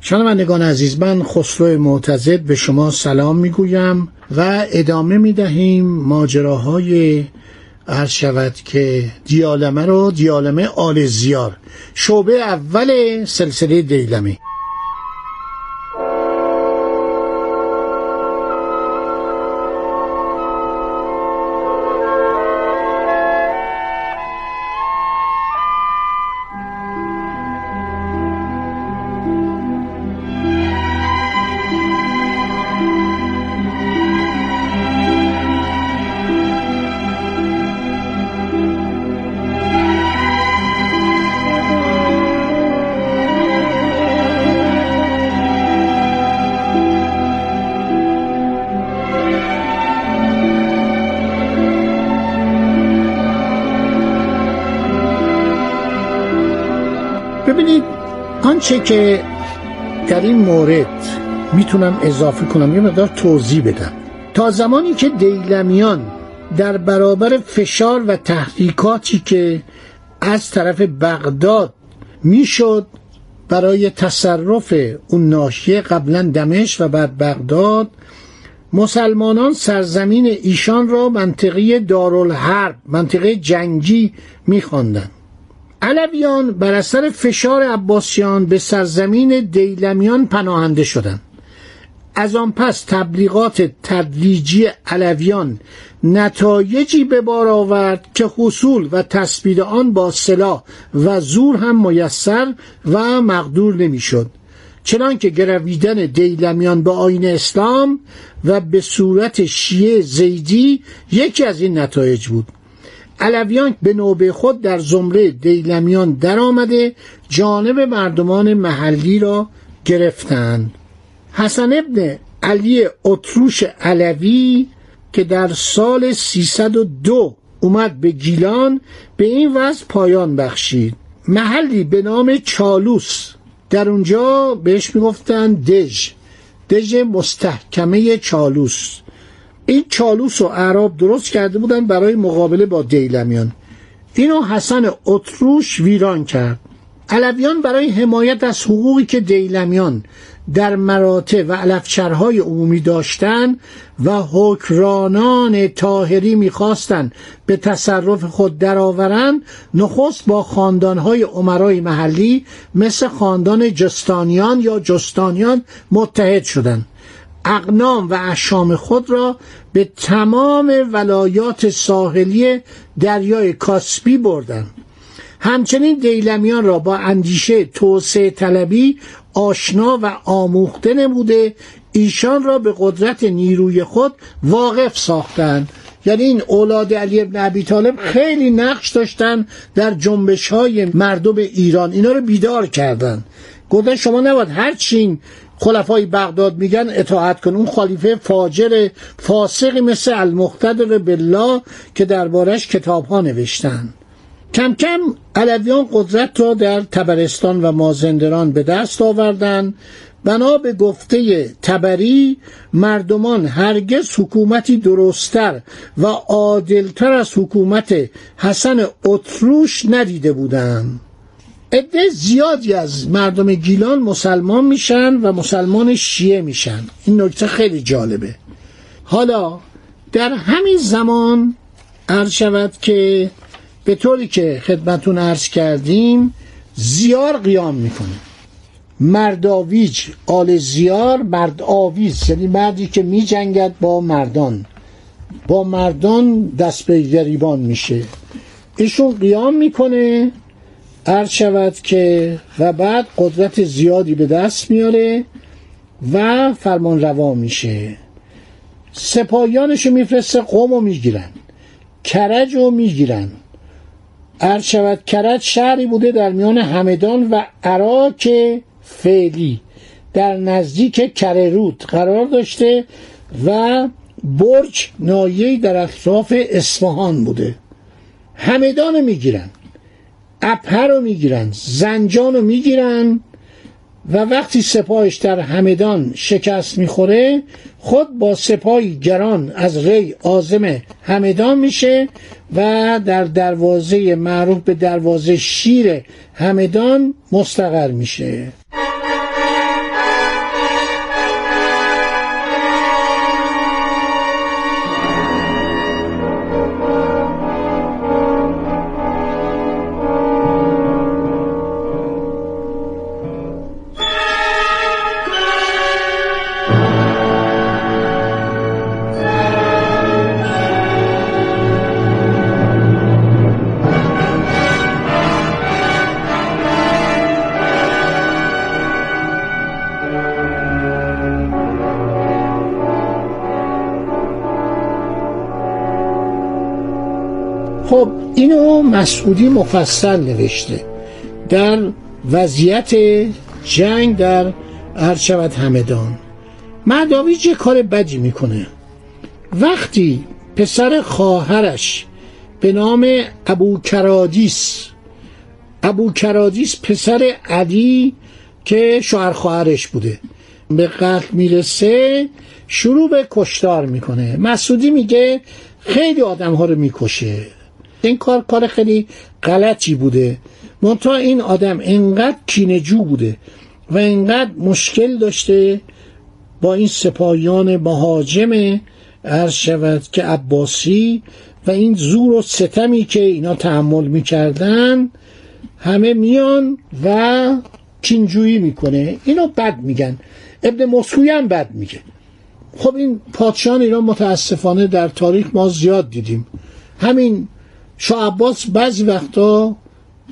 شنوندگان عزیز من خسرو معتزد به شما سلام می‌گویم و ادامه می‌دهیم ماجراهای عرض شود که دیالمه رو دیالمه آل زیار. شعبه اول سلسله دیلمه. ببینید آنچه که در این مورد می‌تونم اضافه کنم یه مقدار توضیح بدم. تا زمانی که دیلمیان در برابر فشار و تحریکاتی که از طرف بغداد می‌شد برای تصرف اون ناحیه قبلا دمشق و بعد بغداد مسلمانان سرزمین ایشان را منطقه دارالحرب منطقه جنگی میخواندند. علویان بر اثر فشار عباسیان به سرزمین دیلمیان پناهنده شدند. از آن پس تبلیغات تدریجی علویان نتایجی به بار آورد که حصول و تثبیت آن با سلاح و زور هم میسر و مقدور نمی‌شد. چنانکه گرویدن دیلمیان به آین اسلام و به صورت شیعه زیدی یکی از این نتایج بود. علویان به نوبه خود در زمره دیلمیان درآمده جانب مردمان محلی را گرفتند. حسن ابن علی اتروش علوی که در سال 302 اومد به گیلان به این وضع پایان بخشید. محلی به نام چالوس. در اونجا بهش می‌گفتن دژ. دژ مستحکمه چالوس. این چالوس و اعراب درست کرده بودن برای مقابله با دیلمیان. اینو حسن اتروش ویران کرد. علویان برای حمایت از حقوقی که دیلمیان در مراتع و علفچرهای عمومی داشتند و حکرانان تاهری می‌خواستند به تصرف خود درآورند نخست با خاندانهای عمرای محلی مثل خاندان جستانیان یا جستانیان متحد شدند. اقنام و اشام خود را به تمام ولایات ساحلی دریای کاسپی بردند همچنین دیلمیان را با اندیشه توسعه طلبی آشنا و آموخته نموده ایشان را به قدرت نیروی خود واقف ساختند یعنی این اولاد علی ابن ابی طالب خیلی نقش داشتن در جنبش های مردم ایران. اینا رو بیدار کردند گفتن شما نباید هر چین خلفای بغداد میگن اطاعت کن. اون خلیفه فاجر فاسقی مثل المقتدر بالله که دربارش کتاب ها نوشتن. کم کم علویان قدرت را در تبرستان و مازندران به دست آوردند بنا به گفته تبری مردمان هرگز حکومتی درستتر و عادلتر از حکومت حسن اتروش ندیده بودند. عده زیادی از مردم گیلان مسلمان میشن و مسلمان شیعه میشن. این نکته خیلی جالبه. حالا در همین زمان عرض شود که به طوری که خدمتون عرض کردیم زیار قیام می‌کنه. مرداویج آل زیار مرد آویز یعنی مردی که می جنگد با مردان. با مردان دست به گریبان میشه. ایشون قیام می‌کنه عرض شود که و بعد قدرت زیادی به دست میاره و فرمان روا میشه. سپاهیانش رو میفرسته قوم رو می‌گیرن کرج رو می‌گیرن. عرض شود کرد شهری بوده در میان همدان و عراک فعلی در نزدیک کررود قرار داشته و برج نایهی در اطراف اصفهان بوده. همدان می‌گیرن. اپه رو می‌گیرن زنجان رو می‌گیرن و وقتی سپاهش در همدان شکست می‌خوره خود با سپاهی گران از ری آزم همدان میشه و در دروازه معروف به دروازه شیر همدان مستقر میشه. خب اینو مسعودی مفصل نوشته. در وضعیت جنگ در ارشبت همدان. مرداویج یه کار بدی می‌کنه. وقتی پسر خواهرش به نام ابو کرادیس ابو کرادیس پسر علی که شوهر خواهرش بوده به قتل می‌رسه شروع به کشتار می‌کنه. مسعودی میگه خیلی آدم ها رو می‌کشه. این کار کار خیلی غلطی بوده. منتها این آدم انقدر کینجو بوده و انقدر مشکل داشته با این سپاهیان مهاجم عرض شود که عباسی و این زور و ستمی که اینا تحمل می‌کردن همه میان و کینجویی می‌کنه. اینو بد میگن. ابن مسکوی هم بد میگه. خب این پادشاهان ایران متاسفانه در تاریخ ما زیاد دیدیم. همین شاه عباس بعضی وقتا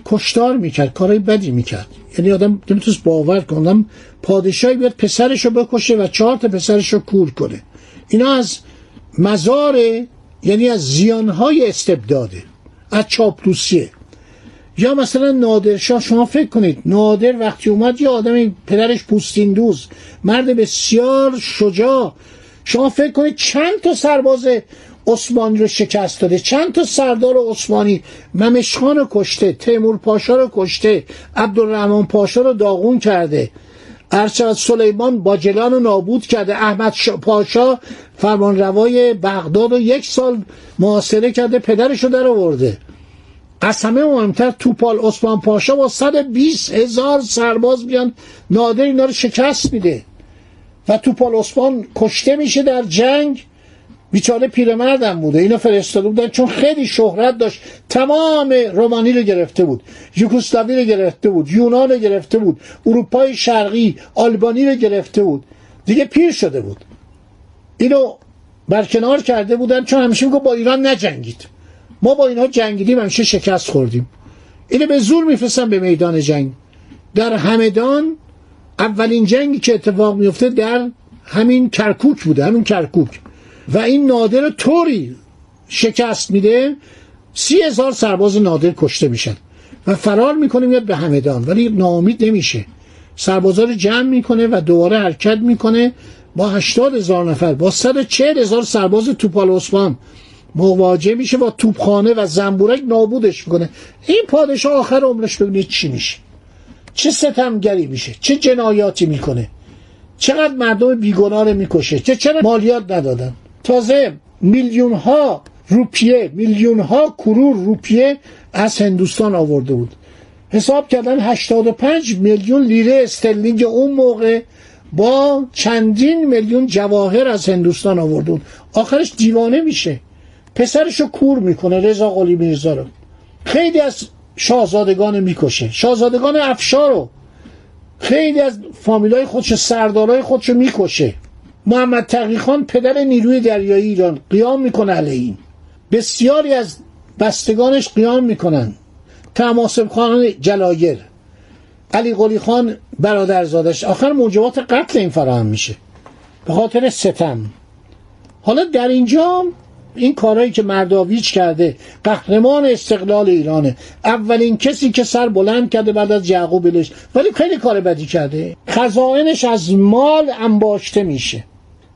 کشتار می‌کرد کارهای بدی می‌کرد. یعنی آدم نمی‌تونست باور کنم پادشاهی بیاد پسرش رو بکشه و چهار تا پسرش رو کور کنه. اینا از مزار یعنی از زیانهای استبداده از چاپلوسیه یا مثلا نادرشاه شما فکر کنید نادر وقتی اومد یه آدم پدرش پوستین دوز مرد بسیار شجاع. شما فکر کنید چند تا سرباز عثمانی رو شکست داده. چند تا سردار عثمانی ممشخان رو کشته تیمور پاشا رو کشته عبدالرحمن پاشا رو داغون کرده. ارشد سلیمان باجلان رو نابود کرده. احمد پاشا فرمانروای بغداد رو یک سال محاصره کرده پدرش رو در آورده. همه مهمتر توپال عثمان پاشا با 120 هزار سرباز بیان نادر اینا رو شکست میده. و توپال عثمان کشته میشه در جنگ. بیچاره پیرمردم بوده. اینو فرستاده بودن چون خیلی شهرت داشت. تمام رومانی رو گرفته بود. یوگسلاوی رو گرفته بود. یونان رو گرفته بود. اروپای شرقی آلبانی رو گرفته بود. دیگه پیر شده بود. اینو برکنار کرده بودن چون همیشه میگه با ایران نجنگید. ما با اینها جنگیدیم همیشه شکست خوردیم. اینو به زور میفرستن به میدان جنگ. در همدان اولین جنگی که اتفاق میفته در همین کرکوک بوده همین کرکوک. و این نادر طوری شکست میده سی هزار سرباز نادر کشته میشن و فرار می‌کنه میاد به همدان ولی ناامید نمیشه. سربازا رو جمع می‌کنه و دوباره حرکت می‌کنه با هشتاد هزار نفر. با صد چهل هزار سرباز توپال عثمان. مواجه میشه با توپخانه و زنبورک نابودش می‌کنه. این پادشاه آخر عمرش ببینید چی میشه. چه ستمگری میشه. چه جنایاتی می‌کنه. چقدر مردم بیگناه رو می‌کشه. چه چرا مالیات ندادن. تازه میلیون ها روپیه میلیون ها کرور روپیه از هندوستان آورده بود. حساب کردن 85 میلیون لیره استرلینگ اون موقع با چندین میلیون جواهر از هندوستان آورده بود. آخرش دیوانه میشه. پسرشو کور می‌کنه رضا قلی میرزا رو. خیلی از شاهزادگان می‌کشه. شاهزادگان افشار رو خیلی از فامیلای خودش سردارای خودشو می‌کشه. محمد تقی خان پدر نیروی دریایی ایران قیام می‌کنه علیه. این بسیاری از بستگانش قیام می‌کنن. تماسب خان جلایر علی قلی خان برادرزادش. آخر موجبات قتل این فراهم میشه. به خاطر ستم. حالا در اینجا این کارهایی که مرداویچ کرده قهرمان استقلال ایرانه. اولین کسی که سر بلند کرده بعد از یعقوب بلش. ولی خیلی کار بدی کرده. خزائنش از مال انباشته میشه.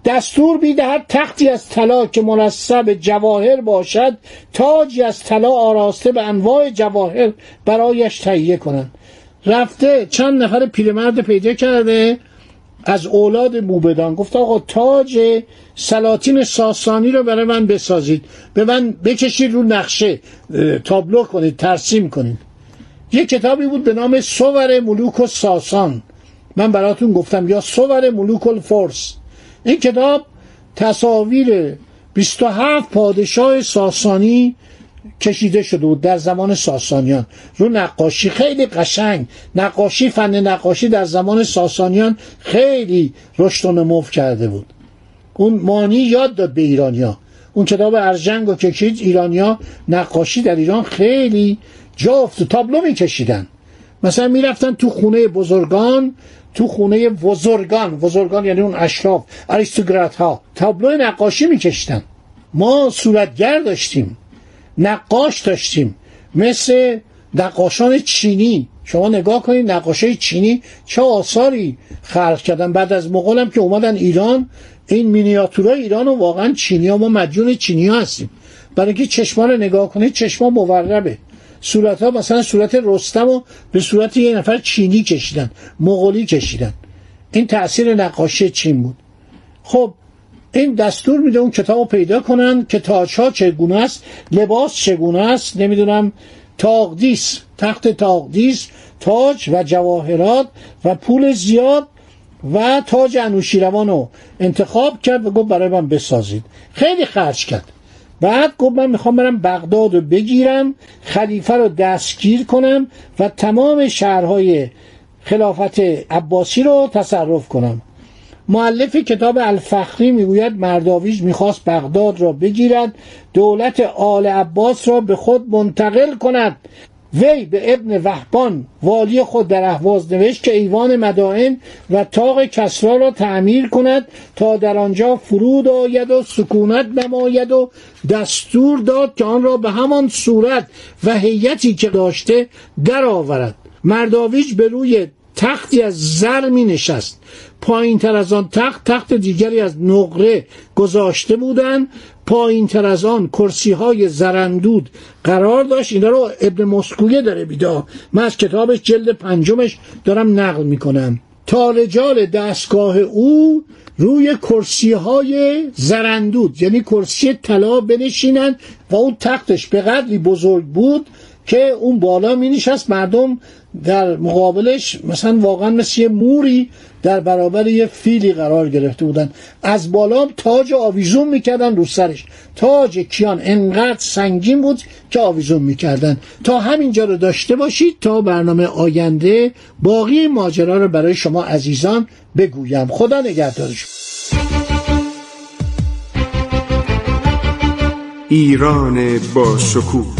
دستور بیدهد تختی از طلا که منصب جواهر باشد تاجی از طلا آراسته به انواع جواهر برایش تهیه کنند. رفته چند نفر پیرمرد پیدا کرده از اولاد موبدان. گفت آقا تاج سلاطین ساسانی رو برای من بسازید. به من بکشید رو نقشه. تابلو کنید ترسیم کنید. یه کتابی بود به نام سور ملوک و ساسان. من براتون گفتم یا سور ملوک الفرس. این کتاب تصاویر 27 پادشاه ساسانی کشیده شده بود در زمان ساسانیان. رو نقاشی خیلی قشنگ. نقاشی فن نقاشی در زمان ساسانیان خیلی رشد و نمو کرده بود. اون مانی یاد داد به ایرانیا. اون کتاب ارجنگ و کشید. ایرانیا نقاشی در ایران خیلی جفت تابلو میکشیدن. مثلا می‌رفتن تو خونه بزرگان. تو خونه بزرگان بزرگان یعنی اون اشراف اریستوکرات ها تابلو نقاشی میکشیدن ما صورتگر داشتیم نقاش داشتیم مثل نقاشان چینی. شما نگاه کنید نقاشای چینی چه آثاری خلق کردن. بعد از مغولم که اومدن ایران این مینیاتورای ایران و واقعا چینی ها ما مدیون چینی ها هستیم. برای اینکه چشما رو نگاه کنید چشما موربه. صورت ها مثلا صورت رستم و به صورت یه نفر چینی کشیدن مغولی کشیدن. این تاثیر نقاشی چین بود. خب این دستور میده اون کتاب رو پیدا کنن که تاج ها چگونه است لباس چگونه است نمی‌دونم تاقدیس تخت تاقدیس تاج و جواهرات و پول زیاد و تاج انوشیروان رو انتخاب کرد و گفت برای من بسازید. خیلی خرج کرد. بعد گفت من می‌خوام برم بغداد رو بگیرم خلیفه رو دستگیر کنم و تمام شهرهای خلافت عباسی رو تصرف کنم. معلف کتاب الفخری می‌گوید مرداویج می‌خواست بغداد را بگیرد دولت آل عباس را به خود منتقل کند. وی به ابن وحبان والی خود در احواز نوشت که ایوان مدائن و تاق کسرا را تعمیر کند تا در آنجا فرود آید و سکونت نماید و دستور داد که آن را به همان صورت و هیئتی که داشته درآورد. مرداویج به روی تختی از زر می نشست. پایین تر از آن تخت تخت دیگری از نقره گذاشته بودند. پایین تر از آن کرسی های زرندود قرار داشت. اینا رو ابن مسکویه داره بیدا من از کتابش جلد پنجمش دارم نقل می‌کنم. تالجال دستگاه او روی کرسی های زرندود یعنی کرسی طلا بنشینن و اون تختش به قدری بزرگ بود که اون بالا می نشست مردم در مقابلش مثلا واقعا مثل یه موری در برابر یه فیلی قرار گرفته بودن. از بالا تاج آویزون می‌کردن رو سرش. تاج کیان انقدر سنگین بود که آویزون می‌کردن. تا همینجا رو داشته باشید تا برنامه آینده باقی ماجرا رو برای شما عزیزان بگویم. خدا نگهدارش ایران با شکوه.